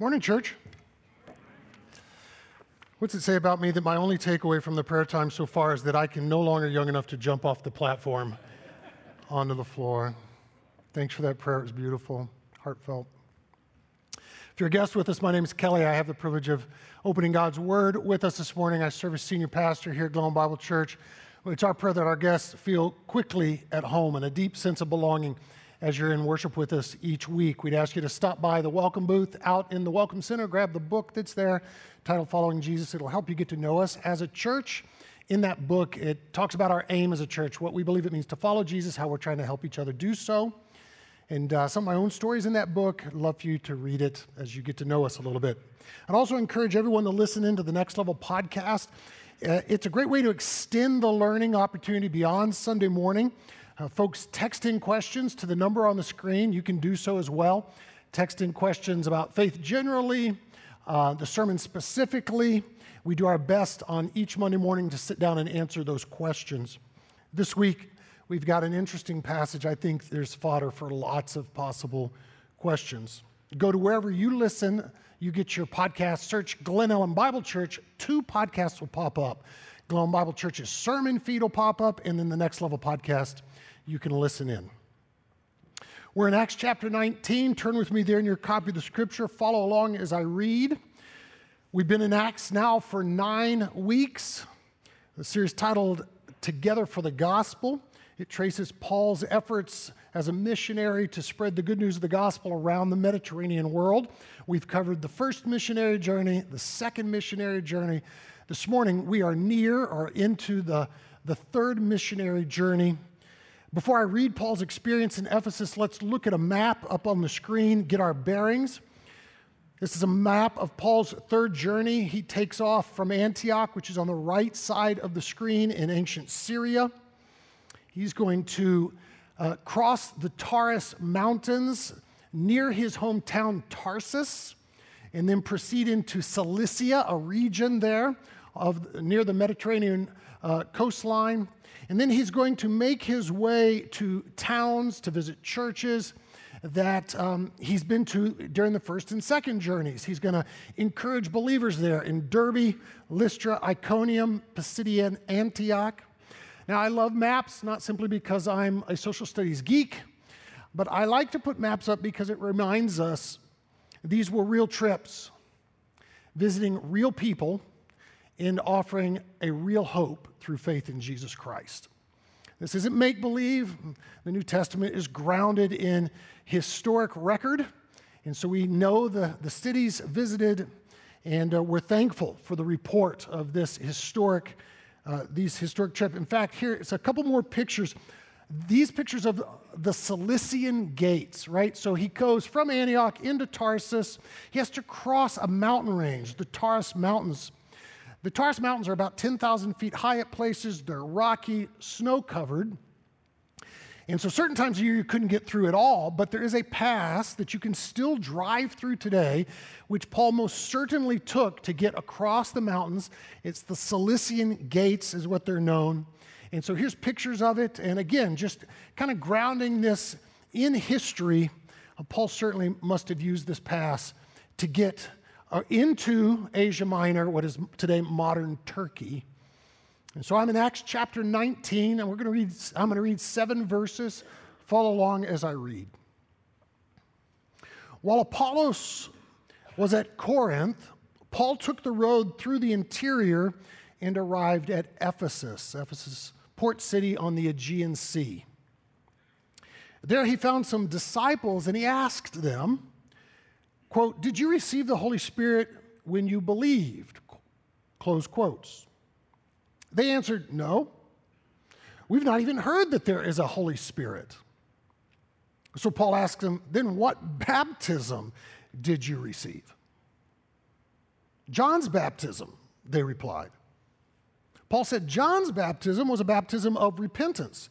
Morning, church. What's it say about me that my only takeaway from the prayer time so far is that I can no longer young enough to jump off the platform onto the floor? Thanks for that prayer. It was beautiful, heartfelt. If you're a guest with us, my name is Kelly. I have the privilege of opening God's Word with us this morning. I serve as senior pastor here at Glowing Bible Church. It's our prayer that our guests feel quickly at home and a deep sense of belonging as you're in worship with us each week. We'd ask you to stop by the welcome booth out in the Welcome Center, grab the book that's there titled Following Jesus. It'll help you get to know us as a church. In that book, it talks about our aim as a church, what we believe it means to follow Jesus, how we're trying to help each other do so. And uh, some of my own stories in that book. I'd love for you to read it as you get to know us a little bit. I'd also encourage everyone to listen into the Next Level podcast. Uh, it's a great way to extend the learning opportunity beyond Sunday morning. Uh, folks, text in questions to the number on the screen. You can do so as well. Text in questions about faith generally, uh, the sermon specifically. We do our best on each Monday morning to sit down and answer those questions. This week, we've got an interesting passage. I think there's fodder for lots of possible questions. Go to wherever you listen, you get your podcast, search Glen Ellyn Bible Church. Two podcasts will pop up. Glen Bible Church's sermon feed will pop up, and then the next level podcast you can listen in. We're in Acts chapter 19. Turn with me there in your copy of the scripture. Follow along as I read. We've been in Acts now for nine weeks. The series titled Together for the Gospel. It traces Paul's efforts as a missionary to spread the good news of the gospel around the Mediterranean world. We've covered the first missionary journey, the second missionary journey. This morning, we are near or into the, the third missionary journey before I read Paul's experience in Ephesus, let's look at a map up on the screen, get our bearings. This is a map of Paul's third journey. He takes off from Antioch, which is on the right side of the screen in ancient Syria. He's going to uh, cross the Taurus Mountains near his hometown Tarsus, and then proceed into Cilicia, a region there of, near the Mediterranean uh, coastline. And then he's going to make his way to towns to visit churches that um, he's been to during the first and second journeys. He's going to encourage believers there in Derbe, Lystra, Iconium, Pisidian, Antioch. Now, I love maps, not simply because I'm a social studies geek, but I like to put maps up because it reminds us these were real trips, visiting real people and offering a real hope through faith in Jesus Christ. This isn't make believe. The New Testament is grounded in historic record. And so we know the, the cities visited, and uh, we're thankful for the report of this historic, uh, these historic trips. In fact, here it's a couple more pictures. These pictures of the Cilician gates, right? So he goes from Antioch into Tarsus. He has to cross a mountain range, the Taurus Mountains. The Taurus Mountains are about 10,000 feet high at places. They're rocky, snow covered. And so, certain times of year you couldn't get through at all, but there is a pass that you can still drive through today, which Paul most certainly took to get across the mountains. It's the Cilician Gates, is what they're known. And so, here's pictures of it. And again, just kind of grounding this in history, Paul certainly must have used this pass to get uh, into Asia Minor, what is today modern Turkey. And so I'm in Acts chapter 19, and we're going to read, I'm going to read seven verses. Follow along as I read. While Apollos was at Corinth, Paul took the road through the interior and arrived at Ephesus, Ephesus, port city on the Aegean Sea. There he found some disciples and he asked them, Quote, did you receive the Holy Spirit when you believed? Close quotes. They answered, no. We've not even heard that there is a Holy Spirit. So Paul asked them, then what baptism did you receive? John's baptism, they replied. Paul said John's baptism was a baptism of repentance.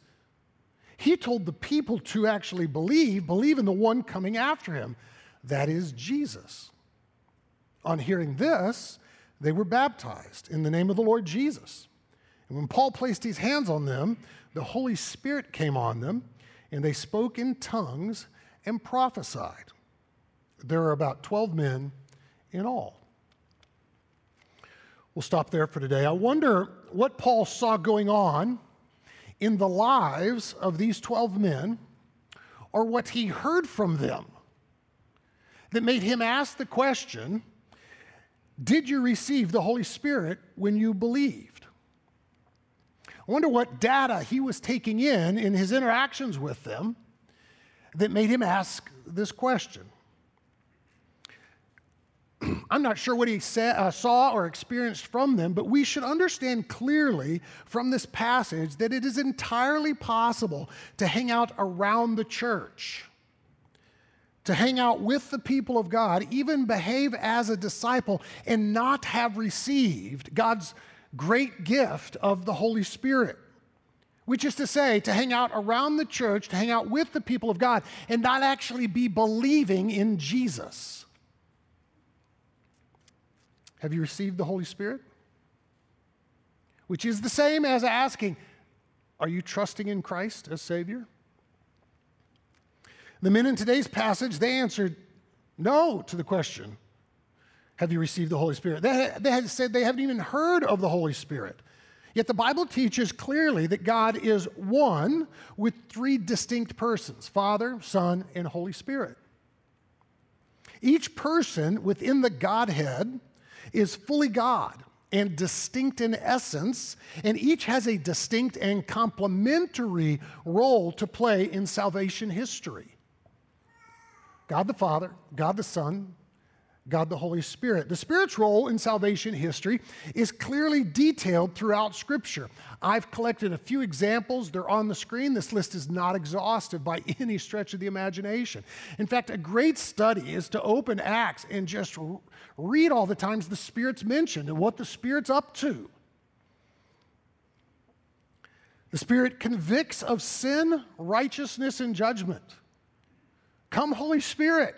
He told the people to actually believe, believe in the one coming after him, that is Jesus. On hearing this, they were baptized in the name of the Lord Jesus. And when Paul placed his hands on them, the Holy Spirit came on them, and they spoke in tongues and prophesied. There are about 12 men in all. We'll stop there for today. I wonder what Paul saw going on in the lives of these 12 men or what he heard from them that made him ask the question Did you receive the Holy Spirit when you believed? I wonder what data he was taking in in his interactions with them that made him ask this question. I'm not sure what he uh, saw or experienced from them, but we should understand clearly from this passage that it is entirely possible to hang out around the church, to hang out with the people of God, even behave as a disciple, and not have received God's great gift of the Holy Spirit. Which is to say, to hang out around the church, to hang out with the people of God, and not actually be believing in Jesus. Have you received the Holy Spirit? Which is the same as asking, Are you trusting in Christ as Savior? The men in today's passage, they answered no to the question, Have you received the Holy Spirit? They, had said they haven't even heard of the Holy Spirit. Yet the Bible teaches clearly that God is one with three distinct persons Father, Son, and Holy Spirit. Each person within the Godhead is fully God and distinct in essence, and each has a distinct and complementary role to play in salvation history. God the Father, God the Son, God the Holy Spirit. The Spirit's role in salvation history is clearly detailed throughout Scripture. I've collected a few examples. They're on the screen. This list is not exhaustive by any stretch of the imagination. In fact, a great study is to open Acts and just read all the times the Spirit's mentioned and what the Spirit's up to. The Spirit convicts of sin, righteousness, and judgment. Come, Holy Spirit.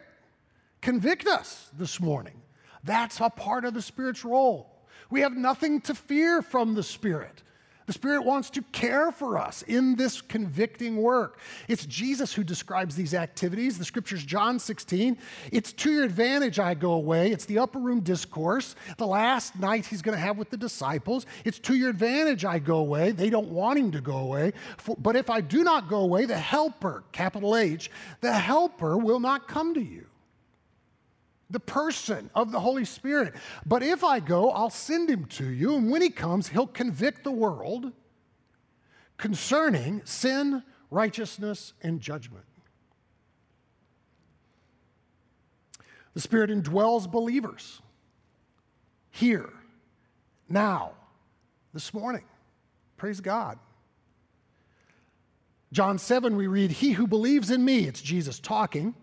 Convict us this morning. That's a part of the Spirit's role. We have nothing to fear from the Spirit. The Spirit wants to care for us in this convicting work. It's Jesus who describes these activities. The scriptures, John 16. It's to your advantage I go away. It's the upper room discourse, the last night he's going to have with the disciples. It's to your advantage I go away. They don't want him to go away. but if I do not go away, the helper, capital H, the helper will not come to you the person of the Holy Spirit. But if I go, I'll send him to you, and when he comes, he'll convict the world concerning sin, righteousness, and judgment. The Spirit indwells believers here, now, this morning. Praise God. John 7, we read, He who believes in me, it's Jesus talking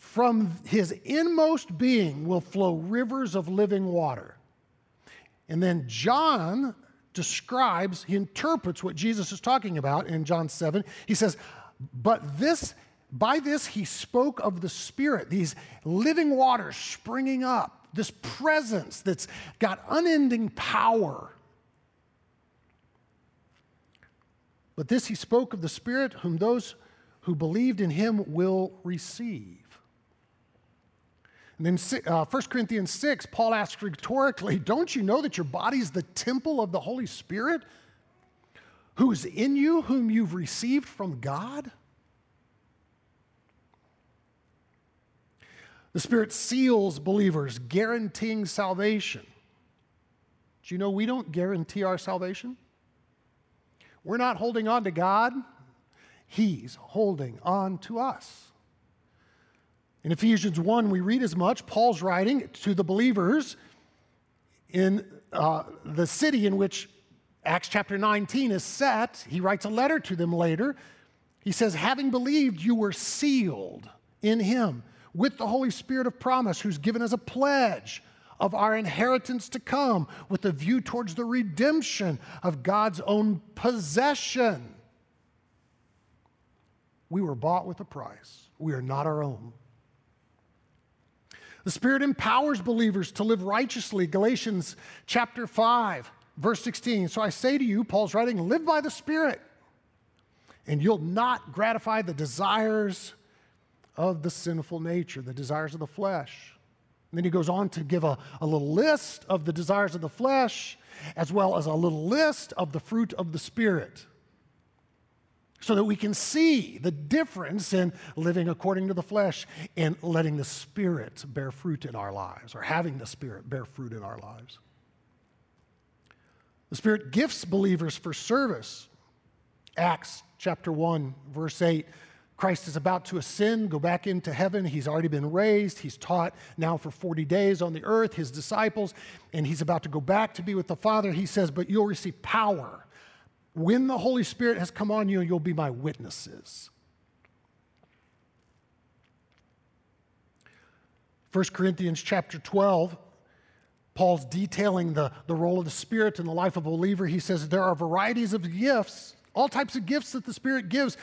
from his inmost being will flow rivers of living water. And then John describes, he interprets what Jesus is talking about in John 7. He says, But this, by this he spoke of the Spirit, these living waters springing up, this presence that's got unending power. But this he spoke of the Spirit, whom those who believed in him will receive. And then uh, 1 Corinthians 6, Paul asks rhetorically, Don't you know that your body is the temple of the Holy Spirit who is in you, whom you've received from God? The Spirit seals believers, guaranteeing salvation. Do you know we don't guarantee our salvation? We're not holding on to God, He's holding on to us. In Ephesians 1, we read as much. Paul's writing to the believers in uh, the city in which Acts chapter 19 is set. He writes a letter to them later. He says, Having believed, you were sealed in him with the Holy Spirit of promise, who's given as a pledge of our inheritance to come, with a view towards the redemption of God's own possession. We were bought with a price. We are not our own. The Spirit empowers believers to live righteously. Galatians chapter 5, verse 16. So I say to you, Paul's writing, live by the Spirit, and you'll not gratify the desires of the sinful nature, the desires of the flesh. And then he goes on to give a, a little list of the desires of the flesh, as well as a little list of the fruit of the Spirit so that we can see the difference in living according to the flesh and letting the Spirit bear fruit in our lives, or having the Spirit bear fruit in our lives. The Spirit gifts believers for service. Acts chapter 1, verse 8. Christ is about to ascend, go back into heaven. He's already been raised. He's taught now for 40 days on the earth, his disciples, and he's about to go back to be with the Father. He says, But you'll receive power when the Holy Spirit has come on you, you'll be my witnesses. 1 Corinthians chapter 12, Paul's detailing the, the role of the Spirit in the life of a believer. He says there are varieties of gifts, all types of gifts that the Spirit gives,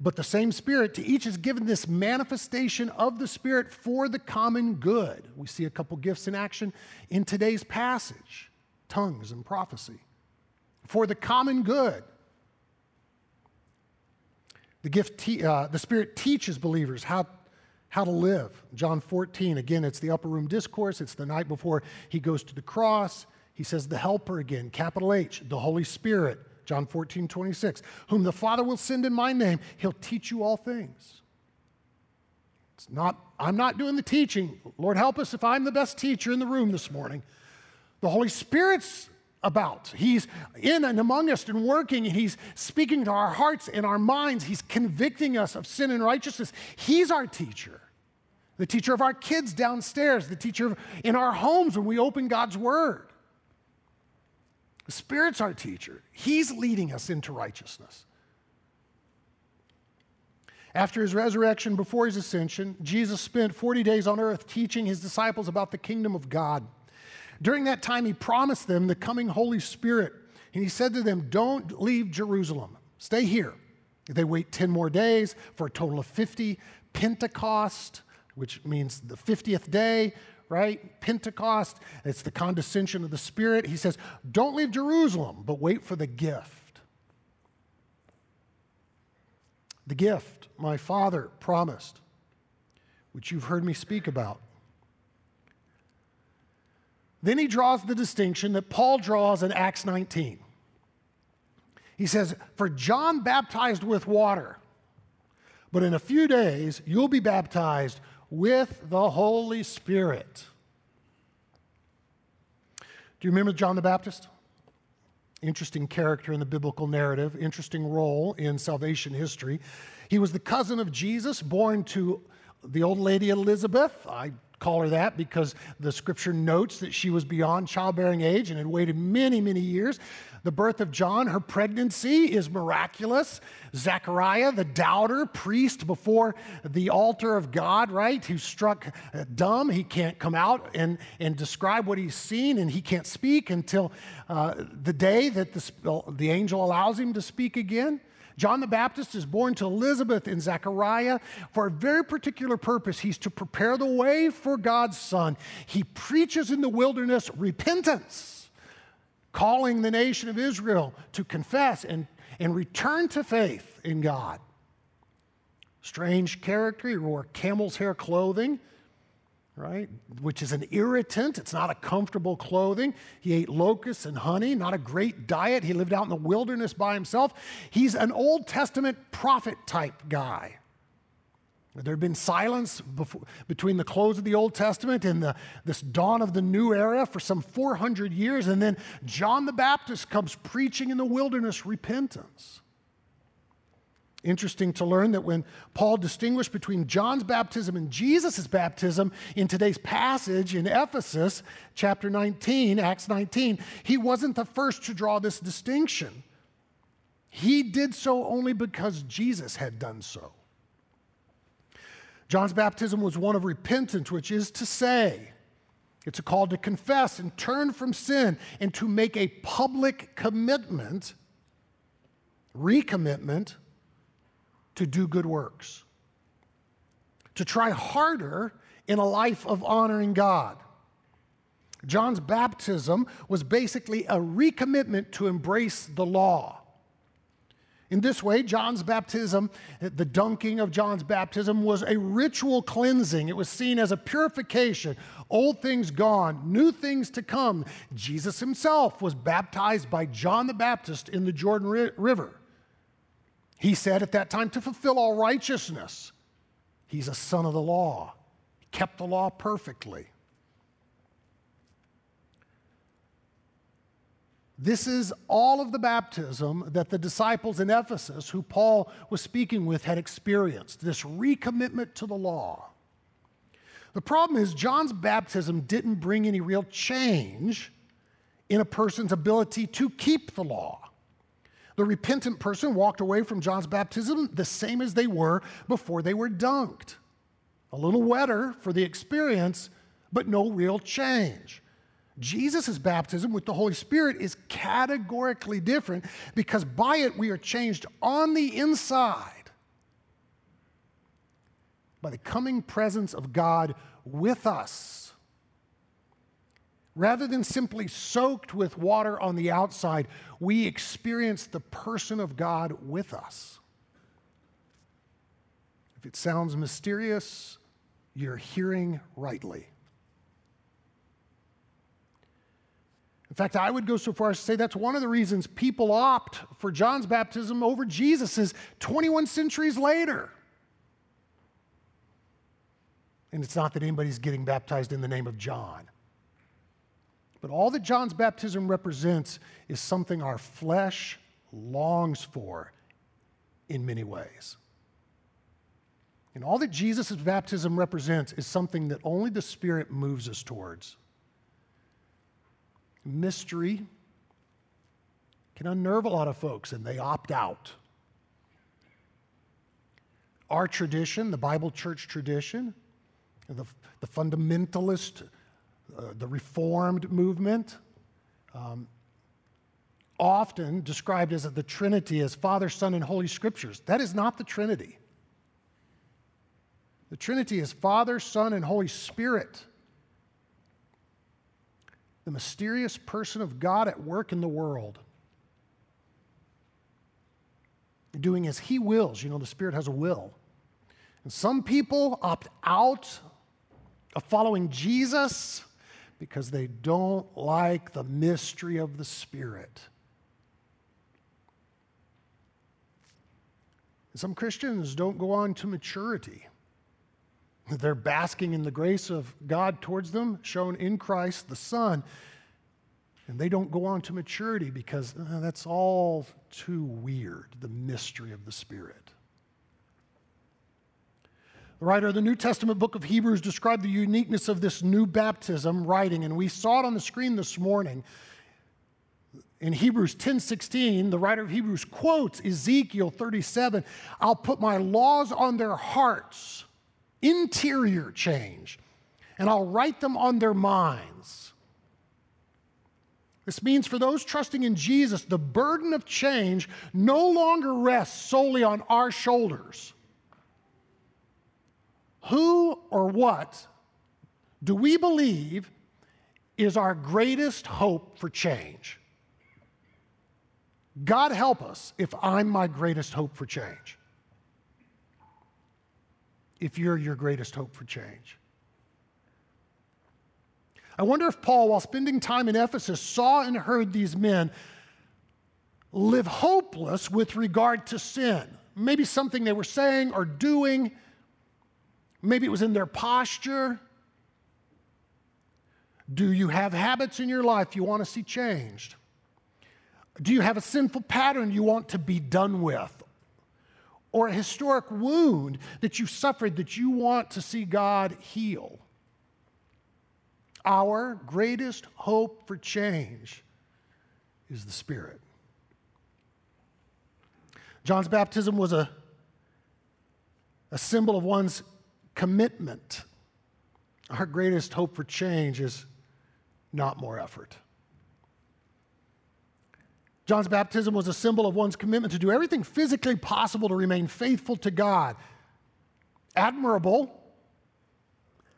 but the same Spirit, to each is given this manifestation of the Spirit for the common good. We see a couple gifts in action in today's passage tongues and prophecy for the common good. The gift, te- uh, the Spirit teaches believers how, how to live. John 14, again, it's the upper room discourse. It's the night before he goes to the cross. He says, the Helper again, capital H, the Holy Spirit. John 14, 26, whom the Father will send in my name, he'll teach you all things. It's not, I'm not doing the teaching. Lord, help us if I'm the best teacher in the room this morning. The Holy Spirit's about. He's in and among us and working, and He's speaking to our hearts and our minds. He's convicting us of sin and righteousness. He's our teacher, the teacher of our kids downstairs, the teacher in our homes when we open God's Word. The Spirit's our teacher. He's leading us into righteousness. After his resurrection, before his ascension, Jesus spent 40 days on earth teaching his disciples about the kingdom of God. During that time, he promised them the coming Holy Spirit. And he said to them, Don't leave Jerusalem, stay here. They wait 10 more days for a total of 50. Pentecost, which means the 50th day, right? Pentecost, it's the condescension of the Spirit. He says, Don't leave Jerusalem, but wait for the gift. The gift my Father promised, which you've heard me speak about. Then he draws the distinction that Paul draws in Acts 19. He says, For John baptized with water, but in a few days you'll be baptized with the Holy Spirit. Do you remember John the Baptist? Interesting character in the biblical narrative, interesting role in salvation history. He was the cousin of Jesus, born to the old lady Elizabeth. I call her that because the scripture notes that she was beyond childbearing age and had waited many, many years. The birth of John, her pregnancy is miraculous. Zechariah, the doubter, priest before the altar of God, right, who struck dumb, he can't come out and, and describe what he's seen, and he can't speak until uh, the day that the, the angel allows him to speak again. John the Baptist is born to Elizabeth and Zechariah for a very particular purpose. He's to prepare the way for God's Son. He preaches in the wilderness repentance, calling the nation of Israel to confess and, and return to faith in God. Strange character, he wore camel's hair clothing right? Which is an irritant. It's not a comfortable clothing. He ate locusts and honey, not a great diet. He lived out in the wilderness by himself. He's an Old Testament prophet type guy. There had been silence before, between the close of the Old Testament and the, this dawn of the new era for some 400 years. And then John the Baptist comes preaching in the wilderness repentance. Interesting to learn that when Paul distinguished between John's baptism and Jesus' baptism in today's passage in Ephesus, chapter 19, Acts 19, he wasn't the first to draw this distinction. He did so only because Jesus had done so. John's baptism was one of repentance, which is to say, it's a call to confess and turn from sin and to make a public commitment, recommitment to do good works, to try harder in a life of honoring God. John's baptism was basically a recommitment to embrace the law. In this way, John's baptism, the dunking of John's baptism, was a ritual cleansing. It was seen as a purification. Old things gone, new things to come. Jesus himself was baptized by John the Baptist in the Jordan River. He said at that time to fulfill all righteousness. He's a son of the law, he kept the law perfectly. This is all of the baptism that the disciples in Ephesus, who Paul was speaking with, had experienced this recommitment to the law. The problem is, John's baptism didn't bring any real change in a person's ability to keep the law. The repentant person walked away from John's baptism the same as they were before they were dunked. A little wetter for the experience, but no real change. Jesus' baptism with the Holy Spirit is categorically different because by it we are changed on the inside by the coming presence of God with us. Rather than simply soaked with water on the outside, we experience the person of God with us. If it sounds mysterious, you're hearing rightly. In fact, I would go so far as to say that's one of the reasons people opt for John's baptism over Jesus's 21 centuries later. And it's not that anybody's getting baptized in the name of John. But all that John's baptism represents is something our flesh longs for in many ways. And all that Jesus' baptism represents is something that only the Spirit moves us towards mystery can unnerve a lot of folks and they opt out. Our tradition, the Bible church tradition, the, the fundamentalist, uh, the reformed movement, um, often described as the Trinity as Father, Son, and Holy Scriptures. That is not the Trinity. The Trinity is Father, Son, and Holy Spirit the mysterious person of God at work in the world. Doing as He wills. You know, the Spirit has a will. And some people opt out of following Jesus because they don't like the mystery of the Spirit. Some Christians don't go on to maturity. They're basking in the grace of God towards them, shown in Christ the Son. And they don't go on to maturity because uh, that's all too weird, the mystery of the Spirit. The writer of the New Testament book of Hebrews described the uniqueness of this new baptism writing, and we saw it on the screen this morning. In Hebrews 10 16, the writer of Hebrews quotes Ezekiel 37 I'll put my laws on their hearts interior change, and I'll write them on their minds. This means for those trusting in Jesus, the burden of change no longer rests solely on our shoulders. Who or what do we believe is our greatest hope for change? God help us if I'm my greatest hope for change if you're your greatest hope for change. I wonder if Paul, while spending time in Ephesus, saw and heard these men live hopeless with regard to sin. Maybe something they were saying or doing, maybe it was in their posture. Do you have habits in your life you want to see changed? Do you have a sinful pattern you want to be done with or a historic wound that you suffered that you want to see God heal. Our greatest hope for change is the Spirit. John's baptism was a, a symbol of one's commitment. Our greatest hope for change is not more effort. John's baptism was a symbol of one's commitment to do everything physically possible to remain faithful to God. Admirable,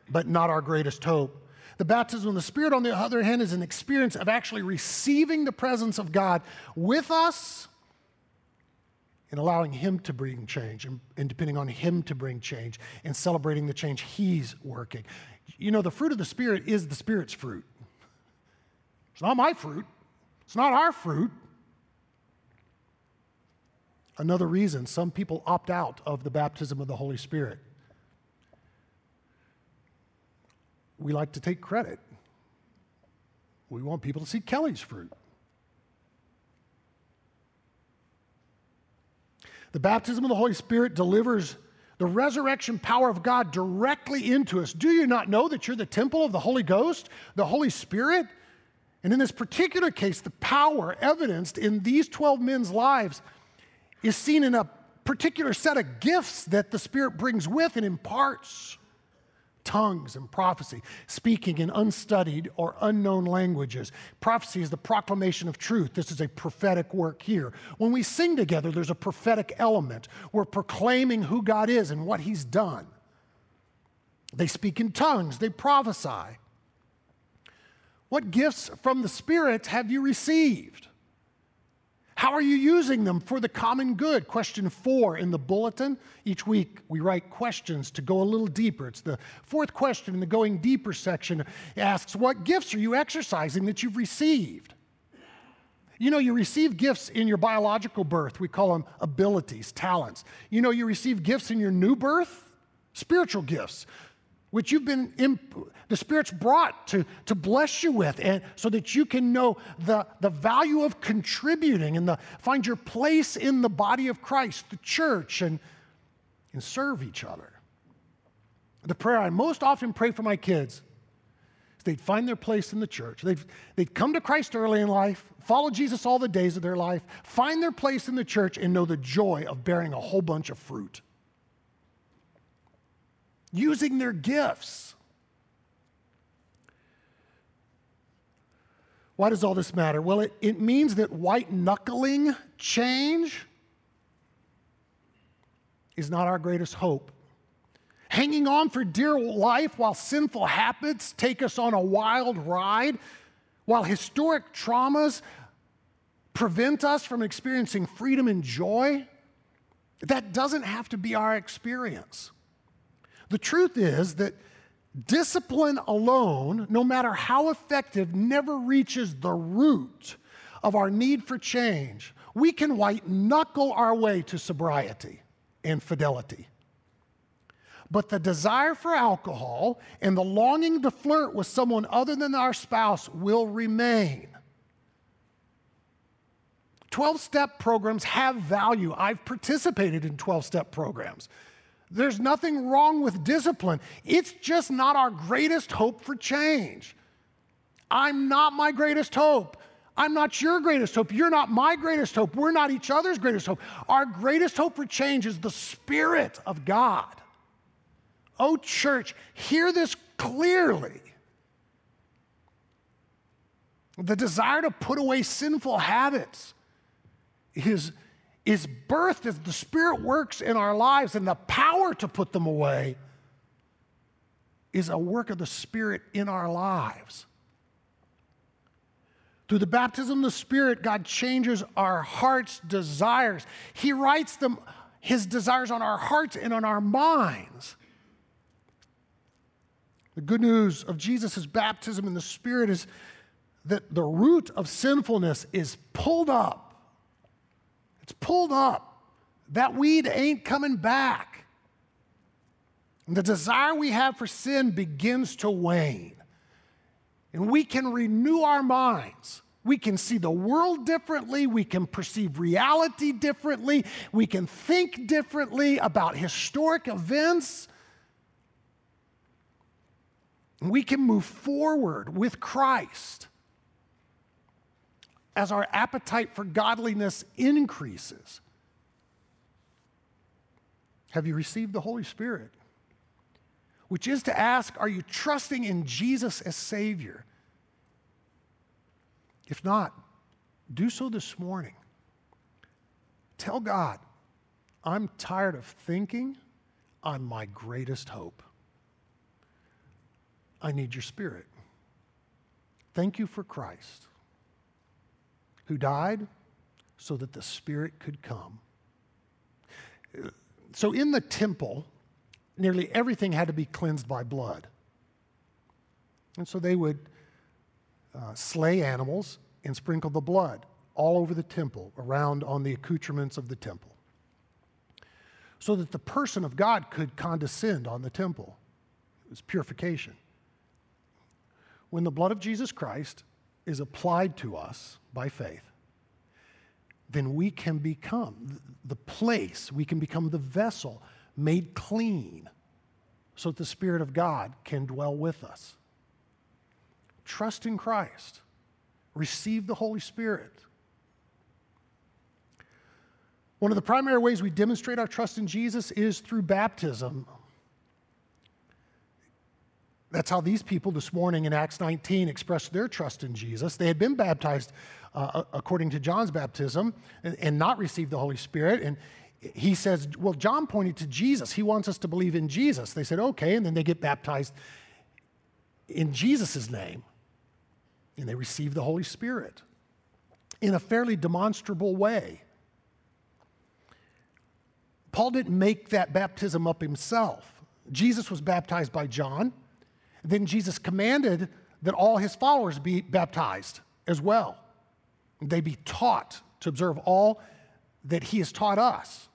but not our greatest hope. The baptism of the Spirit, on the other hand, is an experience of actually receiving the presence of God with us in allowing Him to bring change and, and depending on Him to bring change and celebrating the change He's working. You know, the fruit of the Spirit is the Spirit's fruit. It's not my fruit, it's not our fruit. Another reason some people opt out of the baptism of the Holy Spirit. We like to take credit. We want people to see Kelly's fruit. The baptism of the Holy Spirit delivers the resurrection power of God directly into us. Do you not know that you're the temple of the Holy Ghost, the Holy Spirit? And in this particular case, the power evidenced in these 12 men's lives is seen in a particular set of gifts that the Spirit brings with and imparts tongues and prophecy, speaking in unstudied or unknown languages. Prophecy is the proclamation of truth. This is a prophetic work here. When we sing together, there's a prophetic element. We're proclaiming who God is and what He's done. They speak in tongues, they prophesy. What gifts from the Spirit have you received? How are you using them for the common good? Question four in the bulletin. Each week we write questions to go a little deeper. It's the fourth question in the going deeper section. It asks, What gifts are you exercising that you've received? You know, you receive gifts in your biological birth. We call them abilities, talents. You know, you receive gifts in your new birth, spiritual gifts which you've been imp- the spirit's brought to, to bless you with and so that you can know the, the value of contributing and the, find your place in the body of christ the church and, and serve each other. The prayer i most often pray for my kids is they'd find their place in the church. They'd, they'd come to christ early in life follow jesus all the days of their life find their place in the church and know the joy of bearing a whole bunch of fruit using their gifts. Why does all this matter? Well, it, it means that white knuckling change is not our greatest hope. Hanging on for dear life while sinful habits take us on a wild ride, while historic traumas prevent us from experiencing freedom and joy, that doesn't have to be our experience. The truth is that discipline alone, no matter how effective, never reaches the root of our need for change. We can white knuckle our way to sobriety and fidelity. But the desire for alcohol and the longing to flirt with someone other than our spouse will remain. 12 step programs have value. I've participated in 12 step programs. There's nothing wrong with discipline. It's just not our greatest hope for change. I'm not my greatest hope. I'm not your greatest hope. You're not my greatest hope. We're not each other's greatest hope. Our greatest hope for change is the Spirit of God. Oh, church, hear this clearly. The desire to put away sinful habits is is birthed as the Spirit works in our lives, and the power to put them away is a work of the Spirit in our lives. Through the baptism of the Spirit, God changes our heart's desires. He writes them, His desires on our hearts and on our minds. The good news of Jesus' baptism in the Spirit is that the root of sinfulness is pulled up it's pulled up. That weed ain't coming back. And the desire we have for sin begins to wane. And we can renew our minds. We can see the world differently. We can perceive reality differently. We can think differently about historic events. We can move forward with Christ as our appetite for godliness increases. Have you received the Holy Spirit? Which is to ask, are you trusting in Jesus as Savior? If not, do so this morning. Tell God, I'm tired of thinking I'm my greatest hope. I need your Spirit. Thank you for Christ who died so that the Spirit could come. So in the temple, nearly everything had to be cleansed by blood. And so they would uh, slay animals and sprinkle the blood all over the temple, around on the accoutrements of the temple, so that the person of God could condescend on the temple. It was purification. When the blood of Jesus Christ is applied to us by faith, then we can become the place, we can become the vessel made clean so that the Spirit of God can dwell with us. Trust in Christ, receive the Holy Spirit. One of the primary ways we demonstrate our trust in Jesus is through baptism. That's how these people this morning in Acts 19 expressed their trust in Jesus. They had been baptized uh, according to John's baptism and, and not received the Holy Spirit. And he says, Well, John pointed to Jesus. He wants us to believe in Jesus. They said, Okay. And then they get baptized in Jesus' name. And they receive the Holy Spirit in a fairly demonstrable way. Paul didn't make that baptism up himself. Jesus was baptized by John. Then Jesus commanded that all his followers be baptized as well. They be taught to observe all that he has taught us.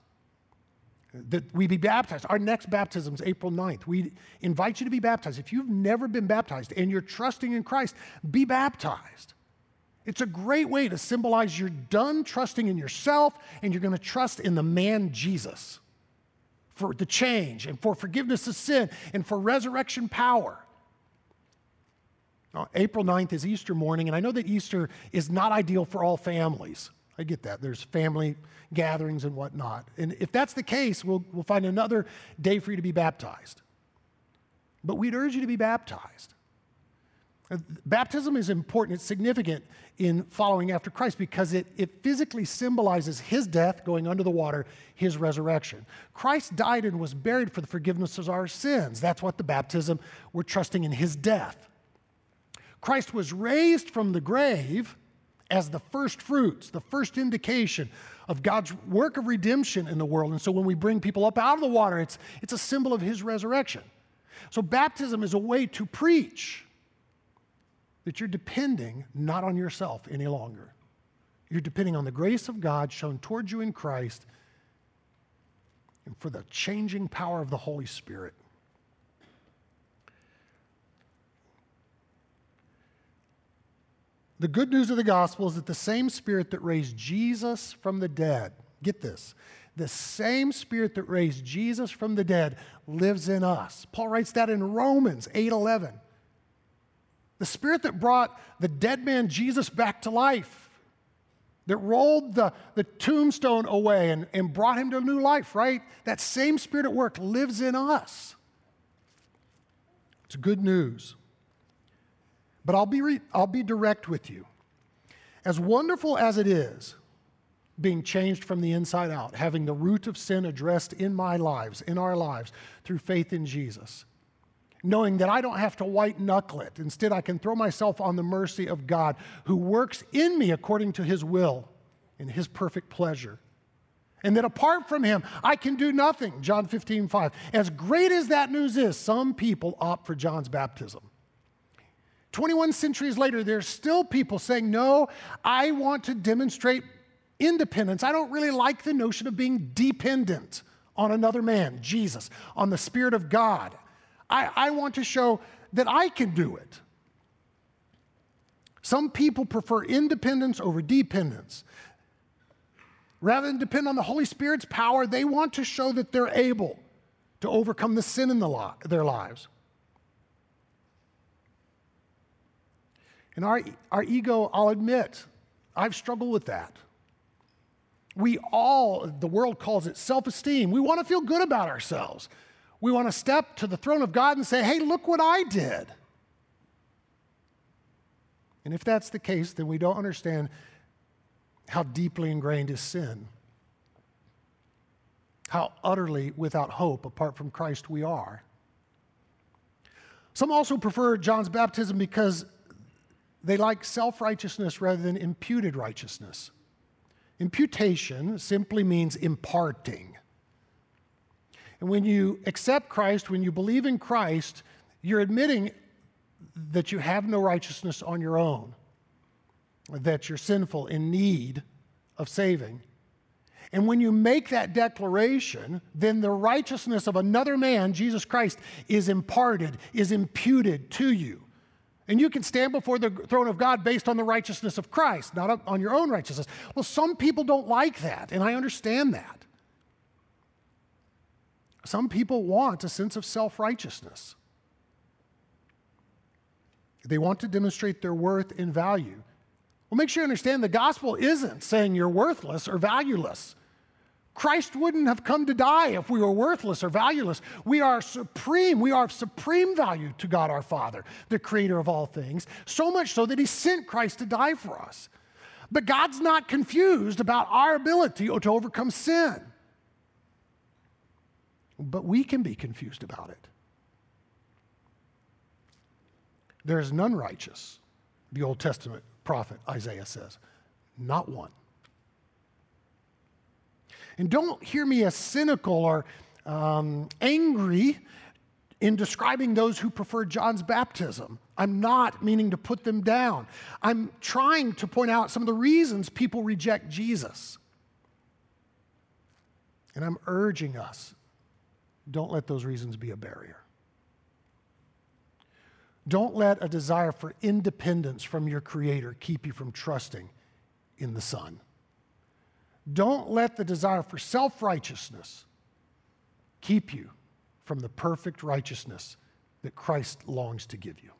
That we be baptized. Our next baptism is April 9th. We invite you to be baptized. If you've never been baptized and you're trusting in Christ, be baptized. It's a great way to symbolize you're done trusting in yourself and you're going to trust in the man Jesus for the change and for forgiveness of sin and for resurrection power. Now, April 9th is Easter morning, and I know that Easter is not ideal for all families. I get that. There's family gatherings and whatnot. And if that's the case, we'll, we'll find another day for you to be baptized. But we'd urge you to be baptized. Uh, baptism is important, it's significant in following after Christ because it, it physically symbolizes his death going under the water, his resurrection. Christ died and was buried for the forgiveness of our sins. That's what the baptism, we're trusting in his death. Christ was raised from the grave as the first fruits, the first indication of God's work of redemption in the world. And so when we bring people up out of the water, it's, it's a symbol of his resurrection. So baptism is a way to preach that you're depending not on yourself any longer. You're depending on the grace of God shown towards you in Christ and for the changing power of the Holy Spirit. The good news of the gospel is that the same spirit that raised Jesus from the dead, get this, the same spirit that raised Jesus from the dead lives in us. Paul writes that in Romans 8:11. The spirit that brought the dead man Jesus back to life, that rolled the, the tombstone away and, and brought him to a new life, right? That same spirit at work lives in us. It's good news. But I'll be, re- I'll be direct with you. As wonderful as it is, being changed from the inside out, having the root of sin addressed in my lives, in our lives, through faith in Jesus, knowing that I don't have to white knuckle it. Instead, I can throw myself on the mercy of God who works in me according to his will and his perfect pleasure. And that apart from him, I can do nothing. John 15, 5. As great as that news is, some people opt for John's baptism. 21 centuries later, there's still people saying, No, I want to demonstrate independence. I don't really like the notion of being dependent on another man, Jesus, on the Spirit of God. I, I want to show that I can do it. Some people prefer independence over dependence. Rather than depend on the Holy Spirit's power, they want to show that they're able to overcome the sin in the li- their lives. And our, our ego, I'll admit, I've struggled with that. We all, the world calls it self esteem. We want to feel good about ourselves. We want to step to the throne of God and say, hey, look what I did. And if that's the case, then we don't understand how deeply ingrained is sin, how utterly without hope apart from Christ we are. Some also prefer John's baptism because they like self righteousness rather than imputed righteousness. Imputation simply means imparting. And when you accept Christ, when you believe in Christ, you're admitting that you have no righteousness on your own, that you're sinful in need of saving. And when you make that declaration, then the righteousness of another man, Jesus Christ, is imparted, is imputed to you. And you can stand before the throne of God based on the righteousness of Christ, not on your own righteousness. Well, some people don't like that, and I understand that. Some people want a sense of self righteousness. They want to demonstrate their worth and value. Well, make sure you understand the gospel isn't saying you're worthless or valueless. Christ wouldn't have come to die if we were worthless or valueless. We are supreme. We are of supreme value to God our Father, the creator of all things, so much so that he sent Christ to die for us. But God's not confused about our ability to overcome sin. But we can be confused about it. There is none righteous, the Old Testament prophet Isaiah says, not one. And don't hear me as cynical or um, angry in describing those who prefer John's baptism. I'm not meaning to put them down. I'm trying to point out some of the reasons people reject Jesus. And I'm urging us don't let those reasons be a barrier. Don't let a desire for independence from your Creator keep you from trusting in the Son. Don't let the desire for self righteousness keep you from the perfect righteousness that Christ longs to give you.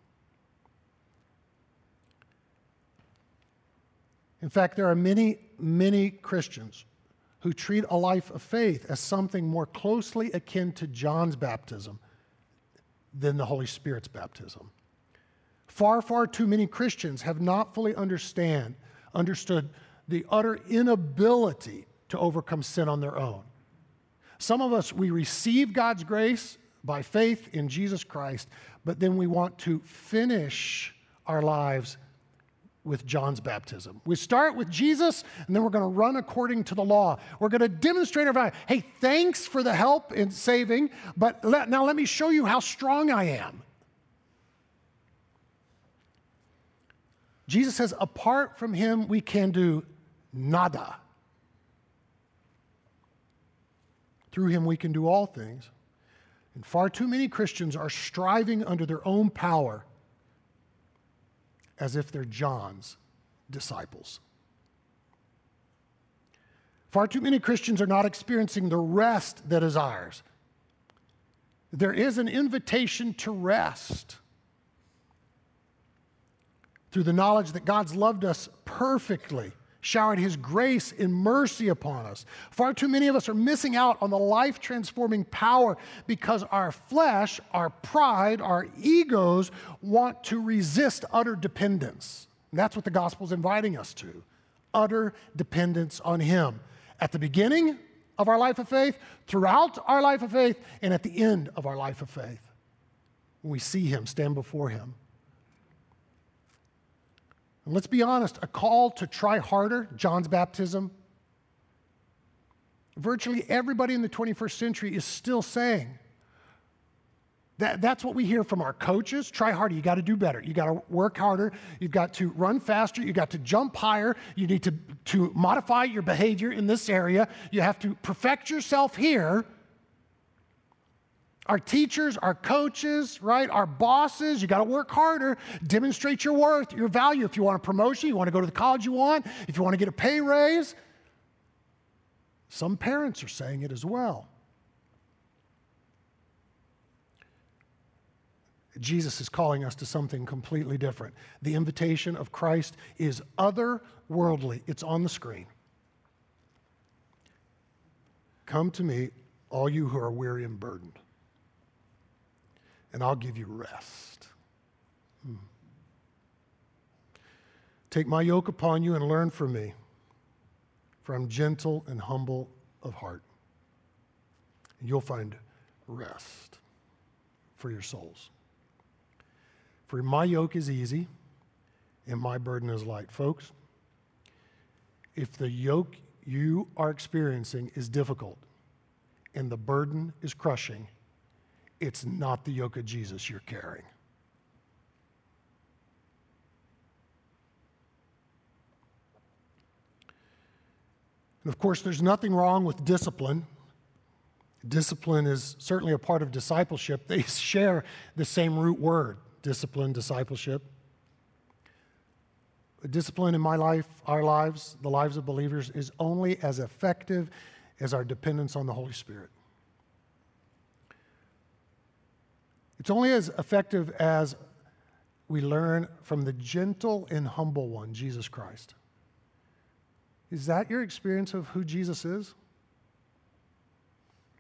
In fact, there are many, many Christians who treat a life of faith as something more closely akin to John's baptism than the Holy Spirit's baptism. Far, far too many Christians have not fully understand, understood the utter inability to overcome sin on their own. Some of us, we receive God's grace by faith in Jesus Christ, but then we want to finish our lives with John's baptism. We start with Jesus, and then we're going to run according to the law. We're going to demonstrate our value. Hey, thanks for the help in saving, but let, now let me show you how strong I am. Jesus says, apart from him, we can do nada. Through him, we can do all things. And far too many Christians are striving under their own power as if they're John's disciples. Far too many Christians are not experiencing the rest that is ours. There is an invitation to rest through the knowledge that God's loved us perfectly showered his grace and mercy upon us. Far too many of us are missing out on the life transforming power because our flesh, our pride, our egos want to resist utter dependence. And that's what the gospel is inviting us to utter dependence on him. At the beginning of our life of faith, throughout our life of faith, and at the end of our life of faith. When we see him, stand before him. And let's be honest, a call to try harder, John's baptism, virtually everybody in the 21st century is still saying. That, that's what we hear from our coaches. Try harder. You got to do better. You got to work harder. You've got to run faster. You got to jump higher. You need to, to modify your behavior in this area. You have to perfect yourself here our teachers, our coaches, right? Our bosses, you got to work harder, demonstrate your worth, your value. If you want a promotion, you want to go to the college you want, if you want to get a pay raise. Some parents are saying it as well. Jesus is calling us to something completely different. The invitation of Christ is otherworldly, it's on the screen. Come to me, all you who are weary and burdened and I'll give you rest. Hmm. Take my yoke upon you and learn from me, for I'm gentle and humble of heart. And you'll find rest for your souls. For my yoke is easy and my burden is light. Folks, if the yoke you are experiencing is difficult, and the burden is crushing, it's not the yoke of Jesus you're carrying. And of course, there's nothing wrong with discipline. Discipline is certainly a part of discipleship. They share the same root word discipline, discipleship. Discipline in my life, our lives, the lives of believers, is only as effective as our dependence on the Holy Spirit. It's only as effective as we learn from the gentle and humble one, Jesus Christ. Is that your experience of who Jesus is?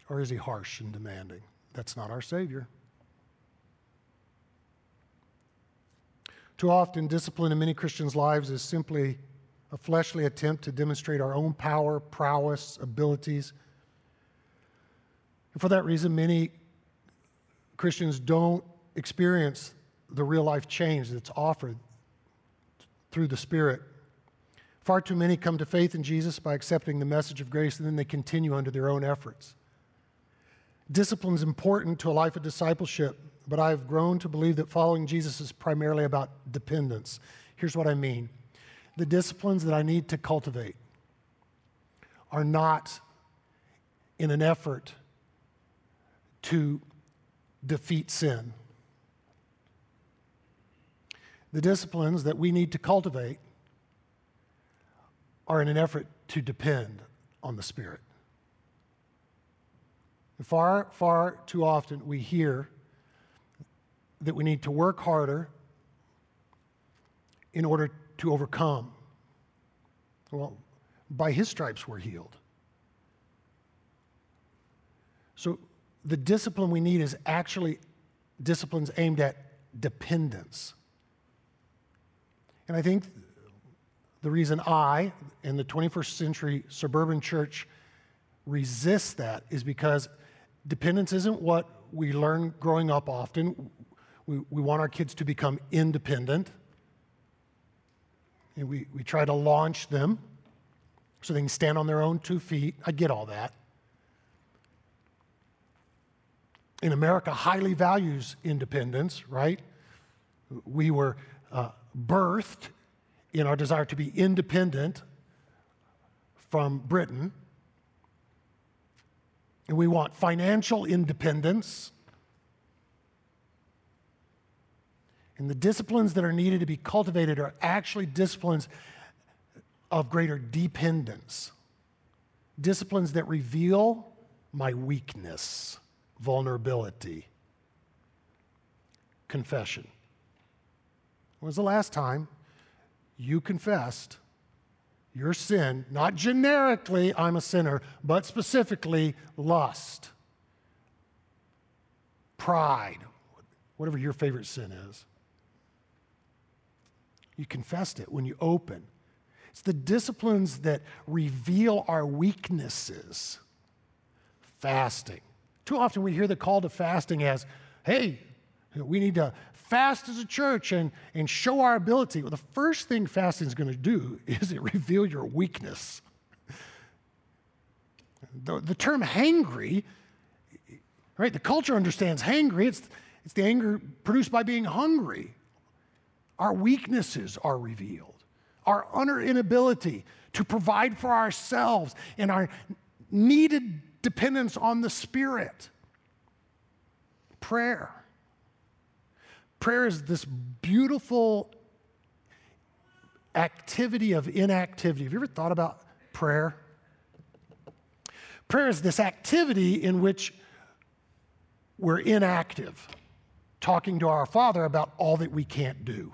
Or is he harsh and demanding? That's not our Savior. Too often, discipline in many Christians' lives is simply a fleshly attempt to demonstrate our own power, prowess, abilities. And for that reason, many Christians don't experience the real life change that's offered through the Spirit. Far too many come to faith in Jesus by accepting the message of grace and then they continue under their own efforts. Discipline is important to a life of discipleship, but I've grown to believe that following Jesus is primarily about dependence. Here's what I mean the disciplines that I need to cultivate are not in an effort to defeat sin. The disciplines that we need to cultivate are in an effort to depend on the Spirit. Far, far too often we hear that we need to work harder in order to overcome. Well, by his stripes we're healed. So the discipline we need is actually disciplines aimed at dependence. And I think the reason I, in the 21st century suburban church, resist that is because dependence isn't what we learn growing up often. We, we want our kids to become independent. And we, we try to launch them so they can stand on their own two feet. I get all that. In America, highly values independence, right? We were uh, birthed in our desire to be independent from Britain. And we want financial independence And the disciplines that are needed to be cultivated are actually disciplines of greater dependence, disciplines that reveal my weakness, vulnerability, confession. When was the last time you confessed your sin, not generically, I'm a sinner, but specifically lust, pride, whatever your favorite sin is? You confessed it when you open. It's the disciplines that reveal our weaknesses. Fasting. Too often we hear the call to fasting as, hey, we need to fast as a church and, and show our ability. Well, the first thing fasting is going to do is it reveal your weakness. The, the term hangry, right? The culture understands hangry. It's, it's the anger produced by being hungry. Our weaknesses are revealed, our utter inability to provide for ourselves, and our needed dependence on the Spirit. Prayer. Prayer is this beautiful activity of inactivity. Have you ever thought about prayer? Prayer is this activity in which we're inactive, talking to our Father about all that we can't do.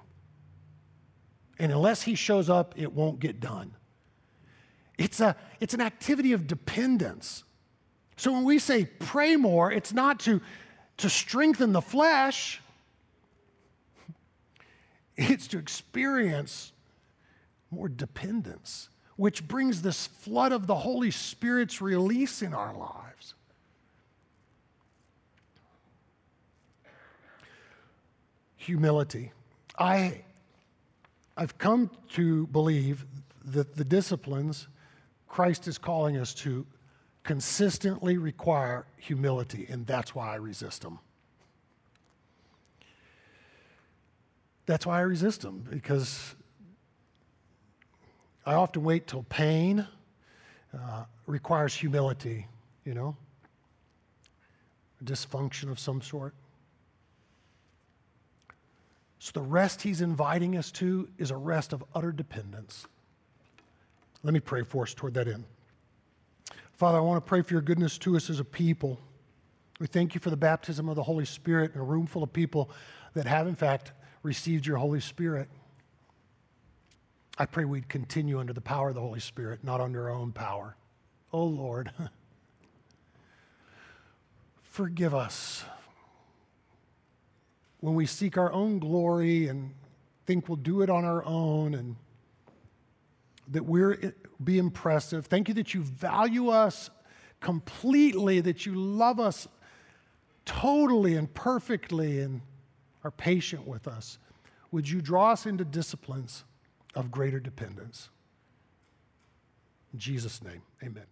And unless he shows up, it won't get done. It's, a, it's an activity of dependence. So when we say pray more, it's not to, to strengthen the flesh, it's to experience more dependence, which brings this flood of the Holy Spirit's release in our lives. Humility. I I've come to believe that the disciplines Christ is calling us to consistently require humility, and that's why I resist them. That's why I resist them, because I often wait till pain uh, requires humility, you know, a dysfunction of some sort. So the rest he's inviting us to is a rest of utter dependence. Let me pray for us toward that end. Father, I want to pray for your goodness to us as a people. We thank you for the baptism of the Holy Spirit in a room full of people that have, in fact, received your Holy Spirit. I pray we'd continue under the power of the Holy Spirit, not under our own power. Oh Lord, forgive us when we seek our own glory and think we'll do it on our own and that we're be impressive. Thank you that you value us completely, that you love us totally and perfectly and are patient with us. Would you draw us into disciplines of greater dependence? In Jesus' name, amen.